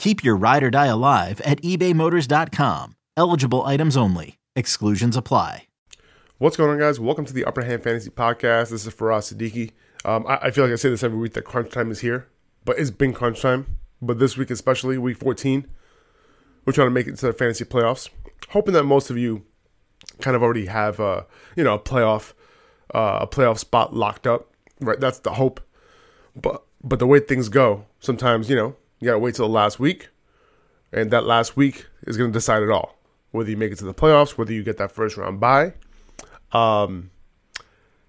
Keep your ride or die alive at ebaymotors.com. Eligible items only. Exclusions apply. What's going on, guys? Welcome to the Upper Hand Fantasy Podcast. This is Faraz Siddiqi. Um, I, I, feel like I say this every week that crunch time is here, but it's been crunch time. But this week, especially week 14, we're trying to make it to the fantasy playoffs. Hoping that most of you kind of already have, uh, you know, a playoff, uh, a playoff spot locked up. Right, that's the hope. But but the way things go, sometimes you know you gotta wait till the last week, and that last week is gonna decide it all. Whether you make it to the playoffs, whether you get that first round bye. Um,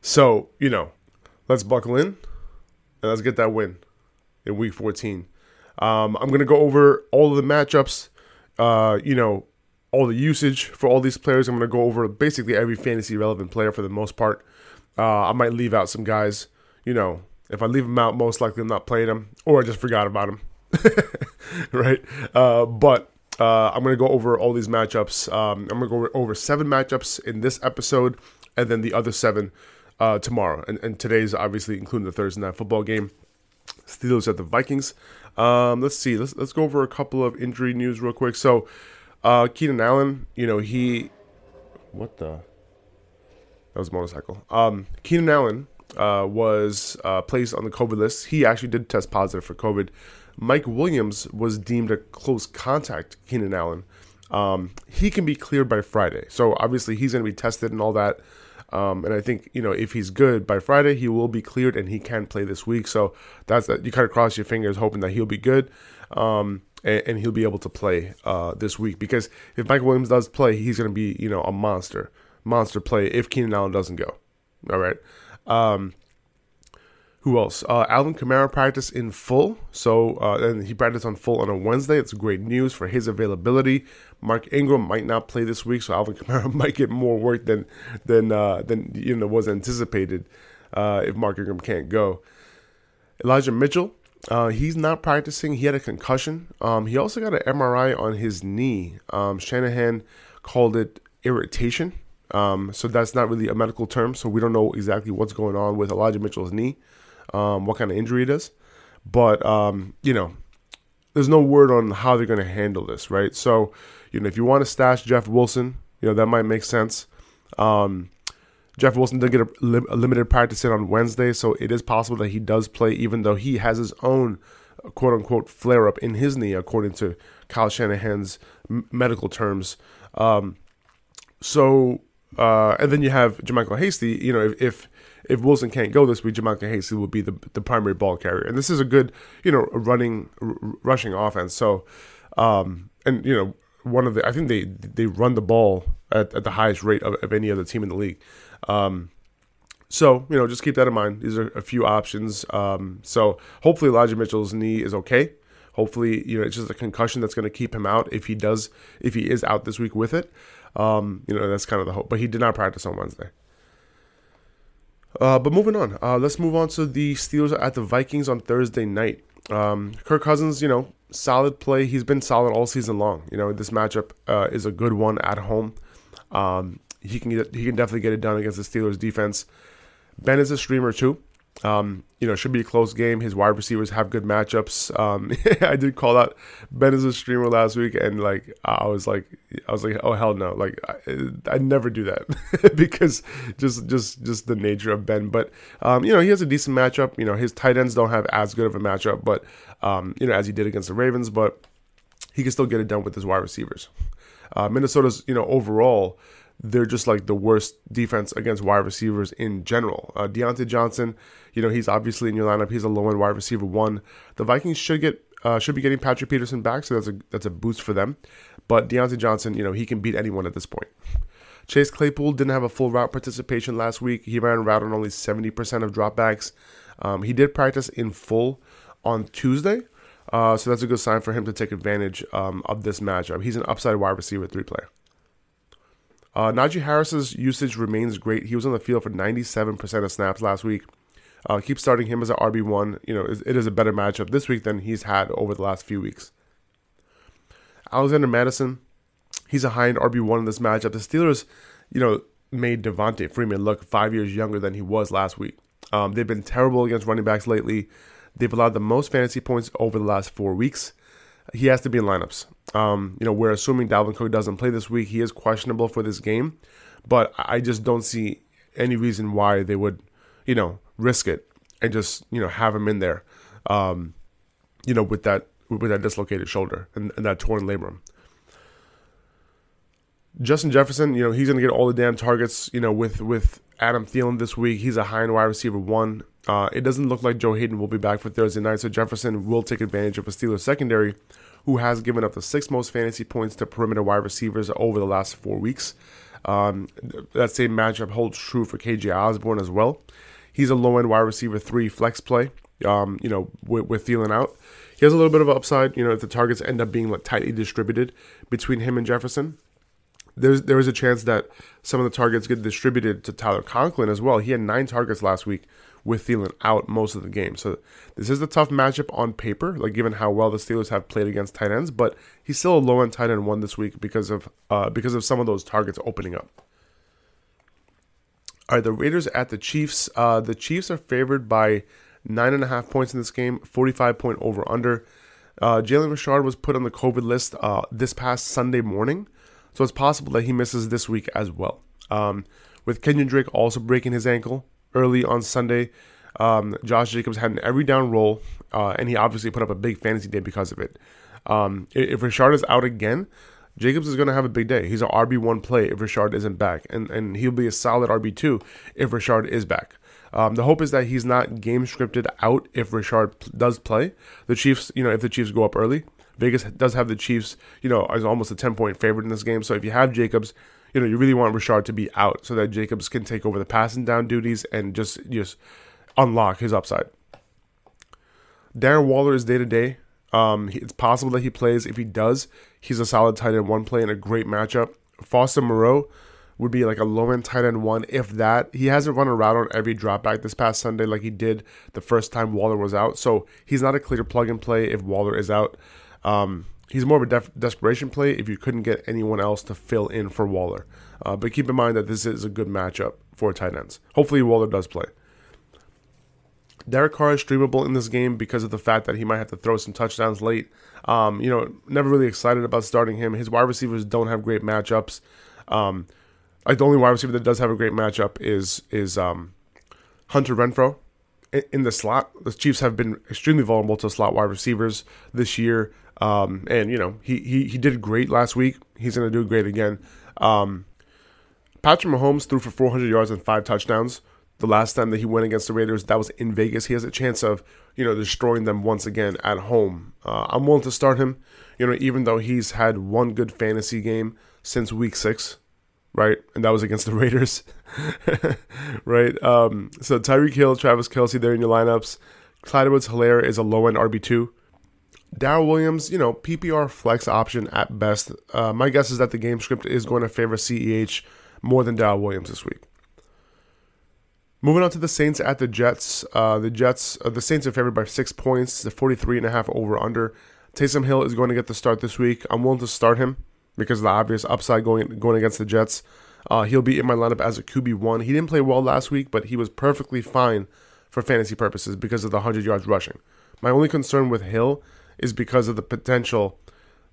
so you know, let's buckle in and let's get that win in week 14. Um, I'm gonna go over all of the matchups. Uh, you know, all the usage for all these players. I'm gonna go over basically every fantasy relevant player for the most part. Uh, I might leave out some guys. You know, if I leave them out, most likely I'm not playing them, or I just forgot about them. right? Uh, but uh, I'm going to go over all these matchups. Um, I'm going to go over seven matchups in this episode, and then the other seven uh, tomorrow. And, and, today's obviously including the Thursday night football game. Steelers at the Vikings. Um, let's see. Let's let's go over a couple of injury news real quick. So, uh, Keenan Allen, you know he, what the, that was motorcycle. Um, Keenan Allen uh, was uh, placed on the COVID list. He actually did test positive for COVID. Mike Williams was deemed a close contact, Keenan Allen. Um, he can be cleared by Friday. So obviously he's going to be tested and all that. Um, and I think you know if he's good by Friday, he will be cleared and he can play this week. So that's that. You kind of cross your fingers, hoping that he'll be good, um, and, and, he'll be able to play uh, this week. Because if Mike Williams does play, he's going to be you know a monster, monster play. If Keenan Allen doesn't go, all right. Um, who else? Uh, Alvin Kamara practiced in full, so uh, and he practiced on full on a Wednesday. It's great news for his availability. Mark Ingram might not play this week, so Alvin Kamara might get more work than than uh, than you know was anticipated uh, if Mark Ingram can't go. Elijah Mitchell, uh, he's not practicing. He had a concussion. Um, he also got an MRI on his knee. Um, Shanahan called it irritation. Um, so that's not really a medical term. So we don't know exactly what's going on with Elijah Mitchell's knee, um, what kind of injury it is. But, um, you know, there's no word on how they're going to handle this, right? So, you know, if you want to stash Jeff Wilson, you know, that might make sense. Um, Jeff Wilson did get a, a, limited practice in on Wednesday, so it is possible that he does play, even though he has his own quote unquote flare up in his knee, according to Kyle Shanahan's m- medical terms. Um, so uh, and then you have JaMycal Hasty. You know, if, if if Wilson can't go this week, JaMycal Hasty will be the the primary ball carrier, and this is a good you know running r- rushing offense. So, um, and you know one of the I think they they run the ball at, at the highest rate of, of any other team in the league. Um, so you know just keep that in mind. These are a few options. Um, so hopefully Elijah Mitchell's knee is okay. Hopefully you know it's just a concussion that's going to keep him out if he does if he is out this week with it. Um, you know, that's kind of the hope. But he did not practice on Wednesday. Uh, but moving on, uh, let's move on to the Steelers at the Vikings on Thursday night. Um, Kirk Cousins, you know, solid play. He's been solid all season long. You know, this matchup uh, is a good one at home. Um, he can he can definitely get it done against the Steelers defense. Ben is a streamer too. Um, you know, should be a close game. His wide receivers have good matchups. Um, I did call out Ben as a streamer last week, and like I was like, I was like, oh hell no, like I, I never do that because just just just the nature of Ben. But um, you know, he has a decent matchup. You know, his tight ends don't have as good of a matchup, but um, you know, as he did against the Ravens, but he can still get it done with his wide receivers. Uh, Minnesota's, you know, overall they're just like the worst defense against wide receivers in general. Uh, Diontae Johnson, you know, he's obviously in your lineup. He's a low end wide receiver one. The Vikings should get uh, should be getting Patrick Peterson back, so that's a that's a boost for them. But Diontae Johnson, you know, he can beat anyone at this point. Chase Claypool didn't have a full route participation last week. He ran a route on only 70% of dropbacks. Um, he did practice in full on Tuesday, uh, so that's a good sign for him to take advantage um, of this matchup. He's an upside wide receiver three player. Uh, Najee Harris's usage remains great. He was on the field for 97% of snaps last week. Uh, keep starting him as an RB1. You know, it is a better matchup this week than he's had over the last few weeks. Alexander Mattison, he's a high end RB1 in this matchup. The Steelers, you know, made Devonta Freeman look five years younger than he was last week. Um, they've been terrible against running backs lately. They've allowed the most fantasy points over the last four weeks he has to be in lineups. Um, you know, we're assuming Dalvin Cook doesn't play this week. He is questionable for this game, but I just don't see any reason why they would, you know, risk it and just you know have him in there, um, you know, with that with that dislocated shoulder and, and that torn labrum. Justin Jefferson, you know, he's going to get all the damn targets, you know, with with Adam Thielen this week. He's a high end wide receiver one. Uh, it doesn't look like Joe Haden will be back for Thursday night, so Jefferson will take advantage of a Steelers secondary who has given up the sixth most fantasy points to perimeter wide receivers over the last four weeks. Um, that same matchup holds true for KJ Osborn as well. He's a low end wide receiver three flex play. Um, you know, with, with Thielen out, he has a little bit of upside. You know, if the targets end up being like tightly distributed between him and Jefferson, there's there is a chance that some of the targets get distributed to Tyler Conklin as well. He had nine targets last week with Thielen out most of the game. So this is a tough matchup on paper, like given how well the Steelers have played against tight ends. But he's still a low end tight end one this week because of uh, because of some of those targets opening up. All right, the Raiders at the Chiefs. Uh, the Chiefs are favored by nine and a half points in this game, forty five point over under. Uh, Jalen Richard was put on the COVID list uh, this past Sunday morning. So it's possible that he misses this week as well. Um, with Kenyon Drake also breaking his ankle early on Sunday, um, Josh Jacobs had an every down role, uh, and he obviously put up a big fantasy day because of it. Um, if Richard is out again, Jacobs is going to have a big day. He's an RB1 play if Richard isn't back, and, and he'll be a solid RB2 if Richard is back. Um, the hope is that he's not game scripted out if Richard does play. The Chiefs, you know, if the Chiefs go up early, Vegas does have the Chiefs, you know, as almost a 10 point favorite in this game. So if you have Jacobs, you know, you really want Richard to be out so that Jacobs can take over the passing down duties and just just unlock his upside. Darren Waller is day to day. It's possible that he plays. If he does, he's a solid tight end one play and a great matchup. Foster Moreau would be like a low end tight end one, if that. He hasn't run a route on every dropback this past Sunday like he did the first time Waller was out. So he's not a clear plug and play if Waller is out. Um, he's more of a def- desperation play if you couldn't get anyone else to fill in for Waller. Uh, but keep in mind that this is a good matchup for tight ends. Hopefully, Waller does play. Derek Carr is streamable in this game because of the fact that he might have to throw some touchdowns late. Um, you know, never really excited about starting him. His wide receivers don't have great matchups. Um, like the only wide receiver that does have a great matchup is is um, Hunter Renfrow in the slot. The Chiefs have been extremely vulnerable to slot wide receivers this year. Um, and you know he, he he did great last week. He's going to do great again. Um, Patrick Mahomes threw for 400 yards and five touchdowns. The last time that he went against the Raiders, that was in Vegas. He has a chance of you know destroying them once again at home. Uh, I'm willing to start him. You know, even though he's had one good fantasy game since week six, right? And that was against the Raiders, right? Um, so Tyreek Hill, Travis Kelce, there in your lineups. Clyde Edwards-Helaire is a low end RB2. Darrel Williams, you know, PPR flex option at best. Uh, my guess is that the game script is going to favor CEH more than Darrel Williams this week. Moving on to the Saints at the Jets. Uh, the Jets, uh, the Saints are favored by six points. The 43 and a half over under. Taysom Hill is going to get the start this week. I'm willing to start him. because of the obvious upside going going against the Jets. Uh, he'll be in my lineup as a QB one. He didn't play well last week, but he was perfectly fine for fantasy purposes because of the 100 yards rushing. My only concern with Hill is because of the potential.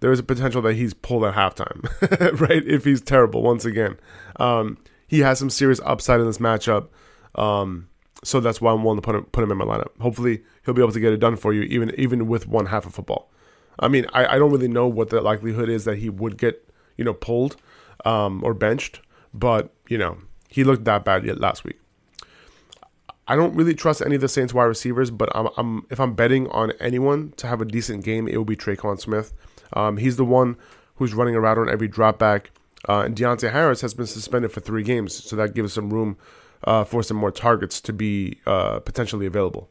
There is a potential that he's pulled at halftime, right? If he's terrible once again, um, he has some serious upside in this matchup. Um, so that's why I'm willing to put him, put him in my lineup. Hopefully, he'll be able to get it done for you, even even with one half of football. I mean, I, I don't really know what the likelihood is that he would get you know pulled um, or benched, but you know he looked that bad yet last week. I don't really trust any of the Saints wide receivers, but I'm, I'm if I'm betting on anyone to have a decent game, it will be Tre'Quan Smith. Um, he's the one who's running around on every dropback. Uh, and Deonte Harris has been suspended for three games, so that gives some room uh, for some more targets to be uh, potentially available.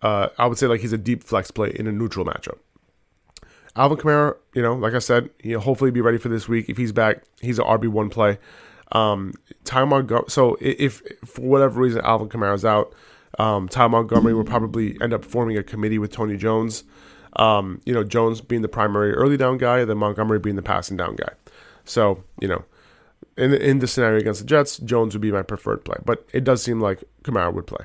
Uh, I would say like he's a deep flex play in a neutral matchup. Alvin Kamara, you know, like I said, he'll hopefully be ready for this week. If he's back, he's an RB one play. Um, Ty Montgomery. So if, if, for whatever reason Alvin Kamara's out, um, Ty Montgomery will probably end up forming a committee with Tony Jones. Um, you know, Jones being the primary early down guy, then Montgomery being the passing down guy. So you know, in in the scenario against the Jets, Jones would be my preferred play, but it does seem like Kamara would play.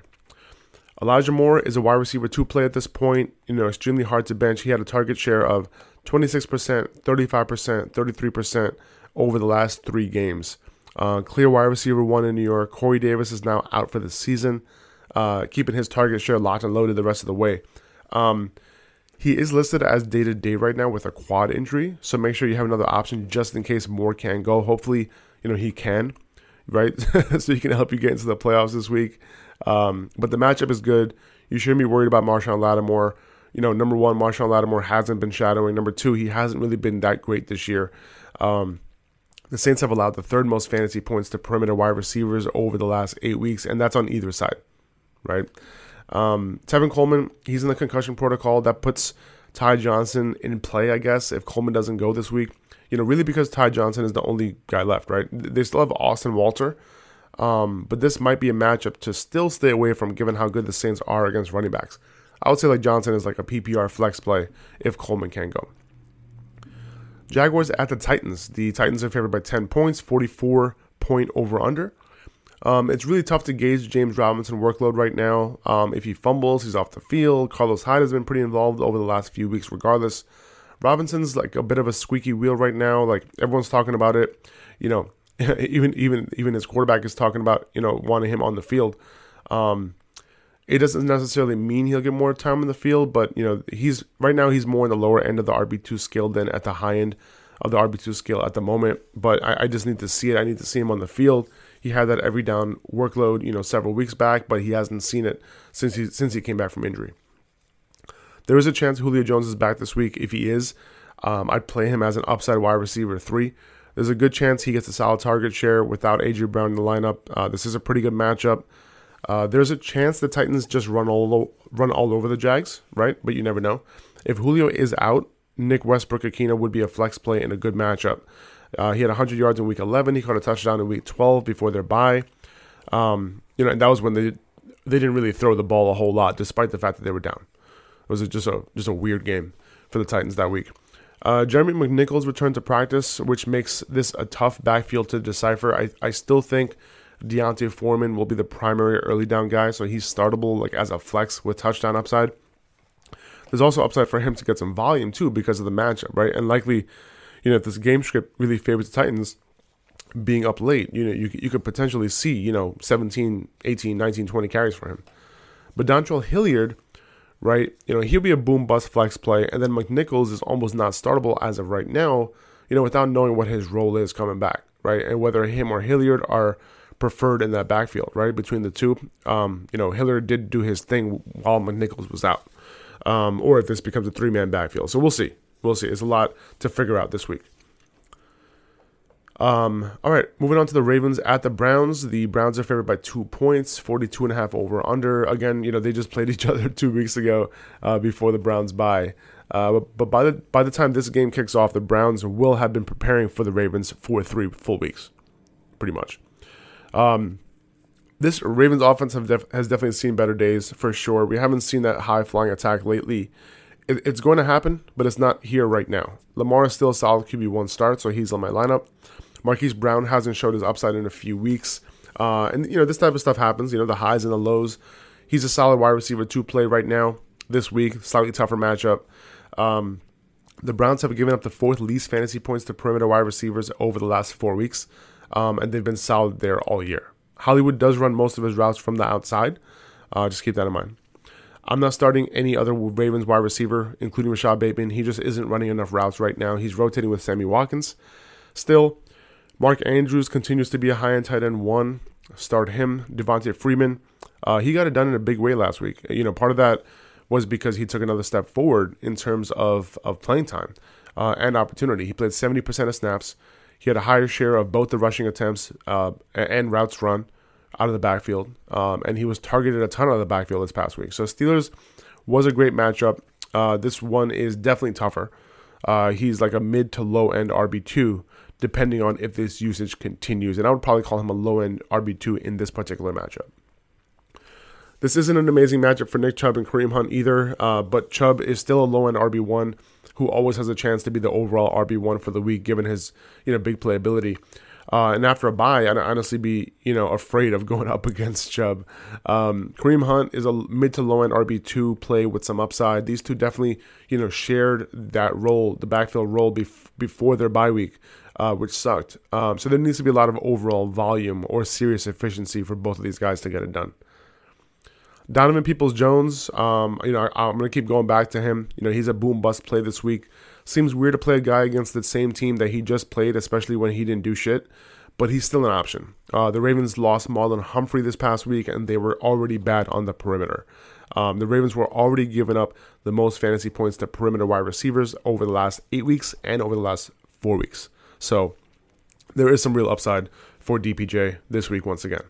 Elijah Moore is a wide receiver two play at this point. You know, extremely hard to bench. He had a target share of 26%, 35%, 33% over the last three games. Uh, clear wide receiver one in New York. Corey Davis is now out for the season, uh, keeping his target share locked and loaded the rest of the way. Um, he is listed as day to day right now with a quad injury, so make sure you have another option just in case Moore can go. Hopefully, you know he can, right? so he can help you get into the playoffs this week. Um, but the matchup is good. You shouldn't be worried about Marshon Lattimore. You know, number one, Marshon Lattimore hasn't been shadowing. Number two, he hasn't really been that great this year. Um, the Saints have allowed the third most fantasy points to perimeter wide receivers over the last eight weeks, and that's on either side, right? Um, Tevin Coleman, he's in the concussion protocol. That puts Ty Johnson in play, I guess, if Coleman doesn't go this week. You know, really because Ty Johnson is the only guy left, right? They still have Austin Walter, um, but this might be a matchup to still stay away from given how good the Saints are against running backs. I would say like Johnson is like a PPR flex play if Coleman can go. Jaguars at the Titans. The Titans are favored by 10 points, 44 point over under. Um, it's really tough to gauge James Robinson workload right now. Um, if he fumbles, he's off the field. Carlos Hyde has been pretty involved over the last few weeks, regardless. Robinson's like a bit of a squeaky wheel right now. Like everyone's talking about it. You know, even even even his quarterback is talking about you know wanting him on the field. Um, it doesn't necessarily mean he'll get more time in the field, but you know he's right now he's more in the lower end of the RB two scale than at the high end of the RB two scale at the moment. But I, I, just need to see it. I need to see him on the field. He had that every down workload, you know, several weeks back, but he hasn't seen it since he since he came back from injury. There is a chance Julio Jones is back this week. If he is, um, I'd play him as an upside wide receiver three. There's a good chance he gets a solid target share without AJ Brown in the lineup. Uh, this is a pretty good matchup. Uh, there's a chance the Titans just run all run all over the Jags, right? But you never know. If Julio is out, Nick Westbrook-Ikhine would be a flex play in a good matchup. Uh, he had 100 yards in Week 11. He caught a touchdown in Week 12 before their bye. Um, you know, and that was when they they didn't really throw the ball a whole lot, despite the fact that they were down. It was just a just a weird game for the Titans that week. Uh, Jeremy McNichols returned to practice, which makes this a tough backfield to decipher. I, I still think D'Onta Foreman will be the primary early down guy, so he's startable like as a flex with touchdown upside. There's also upside for him to get some volume too because of the matchup, right? And likely, you know, if this game script really favors the Titans being up late, you know, you, you could potentially see, you know, 17, 18, 19, 20 carries for him. But Dontrell Hilliard, right, you know, he'll be a boom bust flex play, and then McNichols is almost not startable as of right now, you know, without knowing what his role is coming back, right? And whether him or Hilliard are preferred in that backfield, right? Between the two, um, you know, Hilliard did do his thing while McNichols was out, um, or if this becomes a three man backfield. So we'll see. We'll see. It's a lot to figure out this week. Um, all right, moving on to the Ravens at the Browns. The Browns are favored by two points, 42 and a half over under. Again, you know, they just played each other two weeks ago uh, before the Browns bye. Uh, but, but by the by the time this game kicks off, the Browns will have been preparing for the Ravens for three full weeks, pretty much. Um, this Ravens offense def- has definitely seen better days for sure. We haven't seen that high flying attack lately it, it's going to happen, but it's not here right now. Lamar is still a solid QB1 start, so he's on my lineup. Marquise Brown hasn't showed his upside in a few weeks. Uh, and, you know, this type of stuff happens, you know, the highs and the lows. He's a solid wide receiver to play right now this week, slightly tougher matchup. Um, the Browns have given up the fourth least fantasy points to perimeter wide receivers over the last four weeks, um, and they've been solid there all year. Hollywood does run most of his routes from the outside. Uh, just keep that in mind. I'm not starting any other Ravens wide receiver, including Rashod Bateman. He just isn't running enough routes right now. He's rotating with Sammy Watkins. Still, Mark Andrews continues to be a high end tight end one. Start him. Devonta Freeman. Uh, he got it done in a big way last week. You know, part of that was because he took another step forward in terms of, of playing time uh, and opportunity. He played 70% of snaps. He had a higher share of both the rushing attempts uh, and routes run out of the backfield, um, and he was targeted a ton out of the backfield this past week. So Steelers was a great matchup. Uh, this one is definitely tougher. Uh, he's like a mid to low end RB two, depending on if this usage continues, and I would probably call him a low end RB two in this particular matchup. This isn't an amazing matchup for Nick Chubb and Kareem Hunt either, uh, but Chubb is still a low end RB one who always has a chance to be the overall RB one for the week, given his you know big playability. Uh, and after a bye, I'd honestly be you know afraid of going up against Chubb. Um, Kareem Hunt is a mid to low end RB two play with some upside. These two definitely you know shared that role, the backfield role bef- before their bye week, uh, which sucked. Um, so there needs to be a lot of overall volume or serious efficiency for both of these guys to get it done. Donovan Peoples Jones, um, you know, I, am going to keep going back to him. You know, he's a boom bust play this week. Seems weird to play a guy against the same team that he just played, especially when he didn't do shit. But he's still an option. Uh, the Ravens lost Marlon Humphrey this past week, and they were already bad on the perimeter. Um, the Ravens were already giving up the most fantasy points to perimeter wide receivers over the last eight weeks and over the last four weeks. So there is some real upside for DPJ this week once again.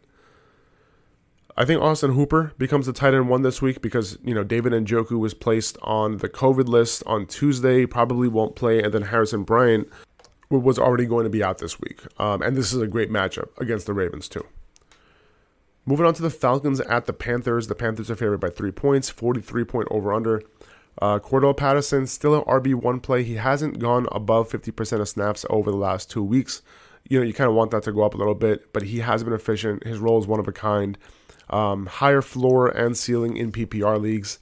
I think Austin Hooper becomes the tight end one this week because you know David Njoku was placed on the COVID list on Tuesday, probably won't play, and then Harrison Bryant was already going to be out this week. Um, and this is a great matchup against the Ravens too. Moving on to the Falcons at the Panthers. The Panthers are favored by three points, 43 point over under. Uh, Cordarrelle Patterson still an RB1 play. He hasn't gone above 50% of snaps over the last two weeks. You know, you kind of want that to go up a little bit, but he has been efficient. His role is one of a kind um, higher floor and ceiling in PPR leagues.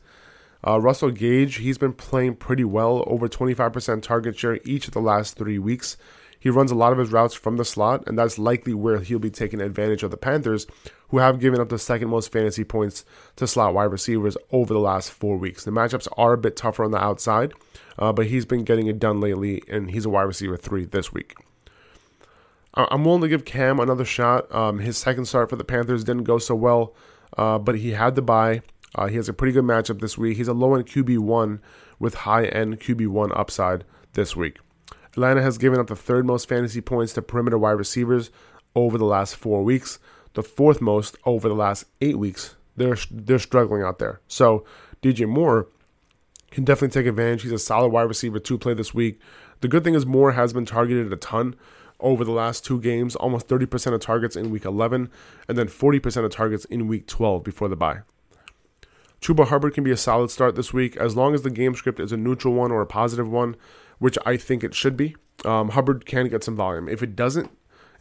Uh, Russell Gage, he's been playing pretty well, over 25% target share each of the last three weeks. He runs a lot of his routes from the slot, and that's likely where he'll be taking advantage of the Panthers, who have given up the second most fantasy points to slot wide receivers over the last four weeks. The matchups are a bit tougher on the outside, uh, but he's been getting it done lately, and he's a wide receiver three this week. I'm willing to give Cam another shot. Um, his second start for the Panthers didn't go so well, uh, but he had to buy. Uh, he has a pretty good matchup this week. He's a low end QB1 with high end QB1 upside this week. Atlanta has given up the third most fantasy points to perimeter wide receivers over the last four weeks, the fourth most over the last eight weeks. They're they're struggling out there. So DJ Moore can definitely take advantage. He's a solid wide receiver to play this week. The good thing is Moore has been targeted a ton over the last two games, almost 30% of targets in week 11, and then 40% of targets in week 12 before the bye. Chuba Hubbard can be a solid start this week as long as the game script is a neutral one or a positive one, which I think it should be. Um, Hubbard can get some volume. If it doesn't,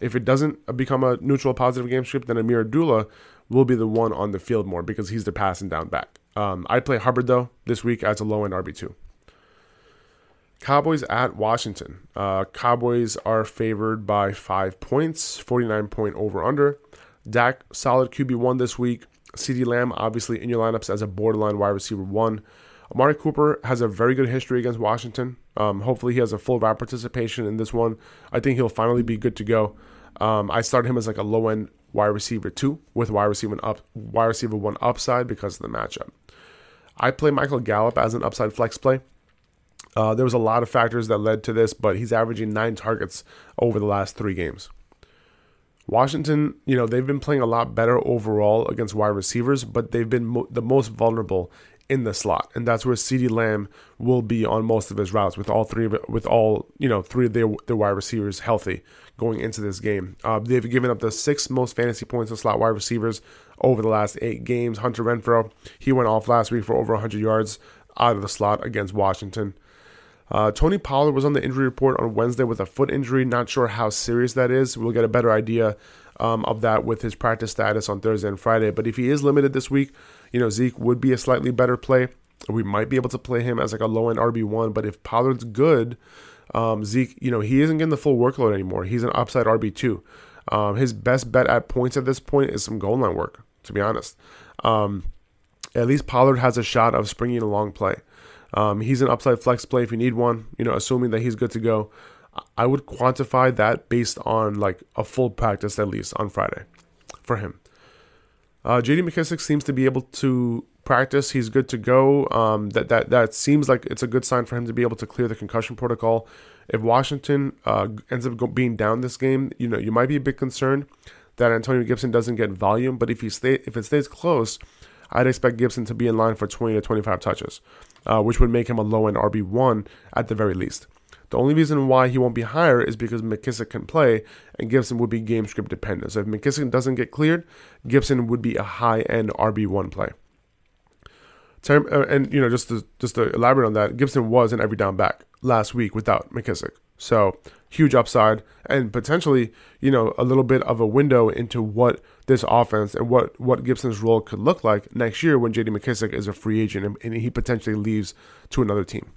if it doesn't become a neutral positive game script, then Ameer Abdullah will be the one on the field more because he's the passing down back. Um, I play Hubbard though this week as a low end RB two. Cowboys at Washington. Uh, Cowboys are favored by five points, 49 point over under. Dak, solid QB1 this week. CeeDee Lamb, obviously in your lineups as a borderline wide receiver one. Amari Cooper has a very good history against Washington. Um, hopefully, he has a full route participation in this one. I think he'll finally be good to go. Um, I started him as like a low end wide receiver two with wide receiver up, wide receiver one upside because of the matchup. I play Michael Gallup as an upside flex play. Uh, there was a lot of factors that led to this, but he's averaging nine targets over the last three games. Washington, you know, they've been playing a lot better overall against wide receivers, but they've been mo- the most vulnerable in the slot, and that's where CeeDee Lamb will be on most of his routes with all three of it, with all you know three of their, their wide receivers healthy going into this game. Uh, they've given up the six most fantasy points to slot wide receivers over the last eight games. Hunter Renfrow he went off last week for over 100 yards out of the slot against Washington. Uh, Tony Pollard was on the injury report on Wednesday with a foot injury. Not sure how serious that is. We'll get a better idea um, of that with his practice status on Thursday and Friday. But if he is limited this week, you know, Zeke would be a slightly better play. We might be able to play him as like a low end RB1. But if Pollard's good, um, Zeke, you know, he isn't getting the full workload anymore. He's an upside RB2. Um, his best bet at points at this point is some goal line work, to be honest. Um, at least Pollard has a shot of springing a long play. Um, he's an upside flex play if you need one, you know, assuming that he's good to go. I would quantify that based on like a full practice at least on Friday for him. Uh, JD McKissic seems to be able to practice. He's good to go. Um, that that that seems like it's a good sign for him to be able to clear the concussion protocol. If Washington uh, ends up being down this game, you know you might be a bit concerned that Antonio Gibson doesn't get volume. But if he stay if it stays close, I'd expect Gibson to be in line for 20 to 25 touches, uh, which would make him a low end RB one at the very least. The only reason why he won't be higher is because McKissic can play and Gibson would be game script dependent. So if McKissic doesn't get cleared, Gibson would be a high end RB1 play. Term, uh, and you know, just to just to elaborate on that, Gibson was an every down back last week without McKissic. So huge upside and potentially, you know, a little bit of a window into what this offense and what what Gibson's role could look like next year when JD McKissic is a free agent and, and he potentially leaves to another team.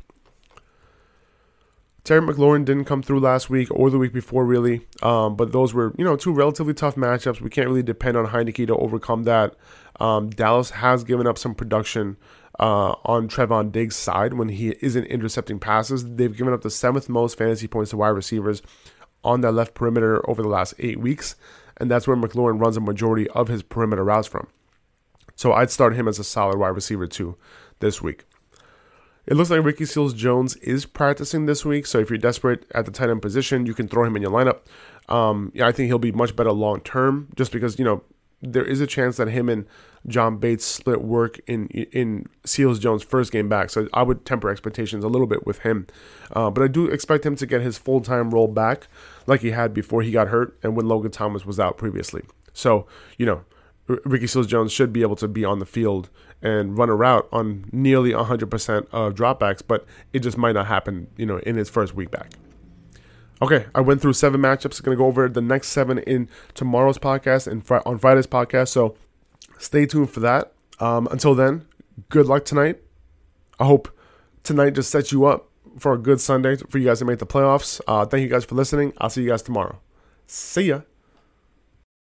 Terry McLaurin didn't come through last week or the week before, really. Um, but those were, you know, two relatively tough matchups. We can't really depend on Heinicke to overcome that. Um, Dallas has given up some production uh, on Trevon Diggs' side when he isn't intercepting passes. They've given up the seventh most fantasy points to wide receivers on that left perimeter over the last eight weeks, and that's where McLaurin runs a majority of his perimeter routes from. So I'd start him as a solid wide receiver too this week. It looks like Ricky Seals Jones is practicing this week, so if you're desperate at the tight end position, you can throw him in your lineup. Um, yeah, I think he'll be much better long term, just because you know there is a chance that him and John Bates split work in in Seals Jones' first game back. So I would temper expectations a little bit with him, uh, but I do expect him to get his full time role back, like he had before he got hurt and when Logan Thomas was out previously. So you know, Ricky Seals Jones should be able to be on the field and run a route on nearly 100% of dropbacks, but it just might not happen, you know, in his first week back. Okay, I went through seven matchups. Going to go over the next seven in tomorrow's podcast and fr- on Friday's podcast. So stay tuned for that. Um, until then, good luck tonight. I hope tonight just sets you up for a good Sunday for you guys to make the playoffs. Uh, thank you guys for listening. I'll see you guys tomorrow. See ya.